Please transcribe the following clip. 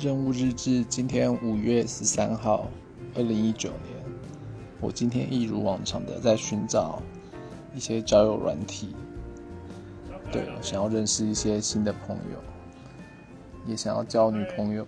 任务日志，今天五月十三号，二零一九年。我今天一如往常的在寻找一些交友软体，对，想要认识一些新的朋友，也想要交女朋友。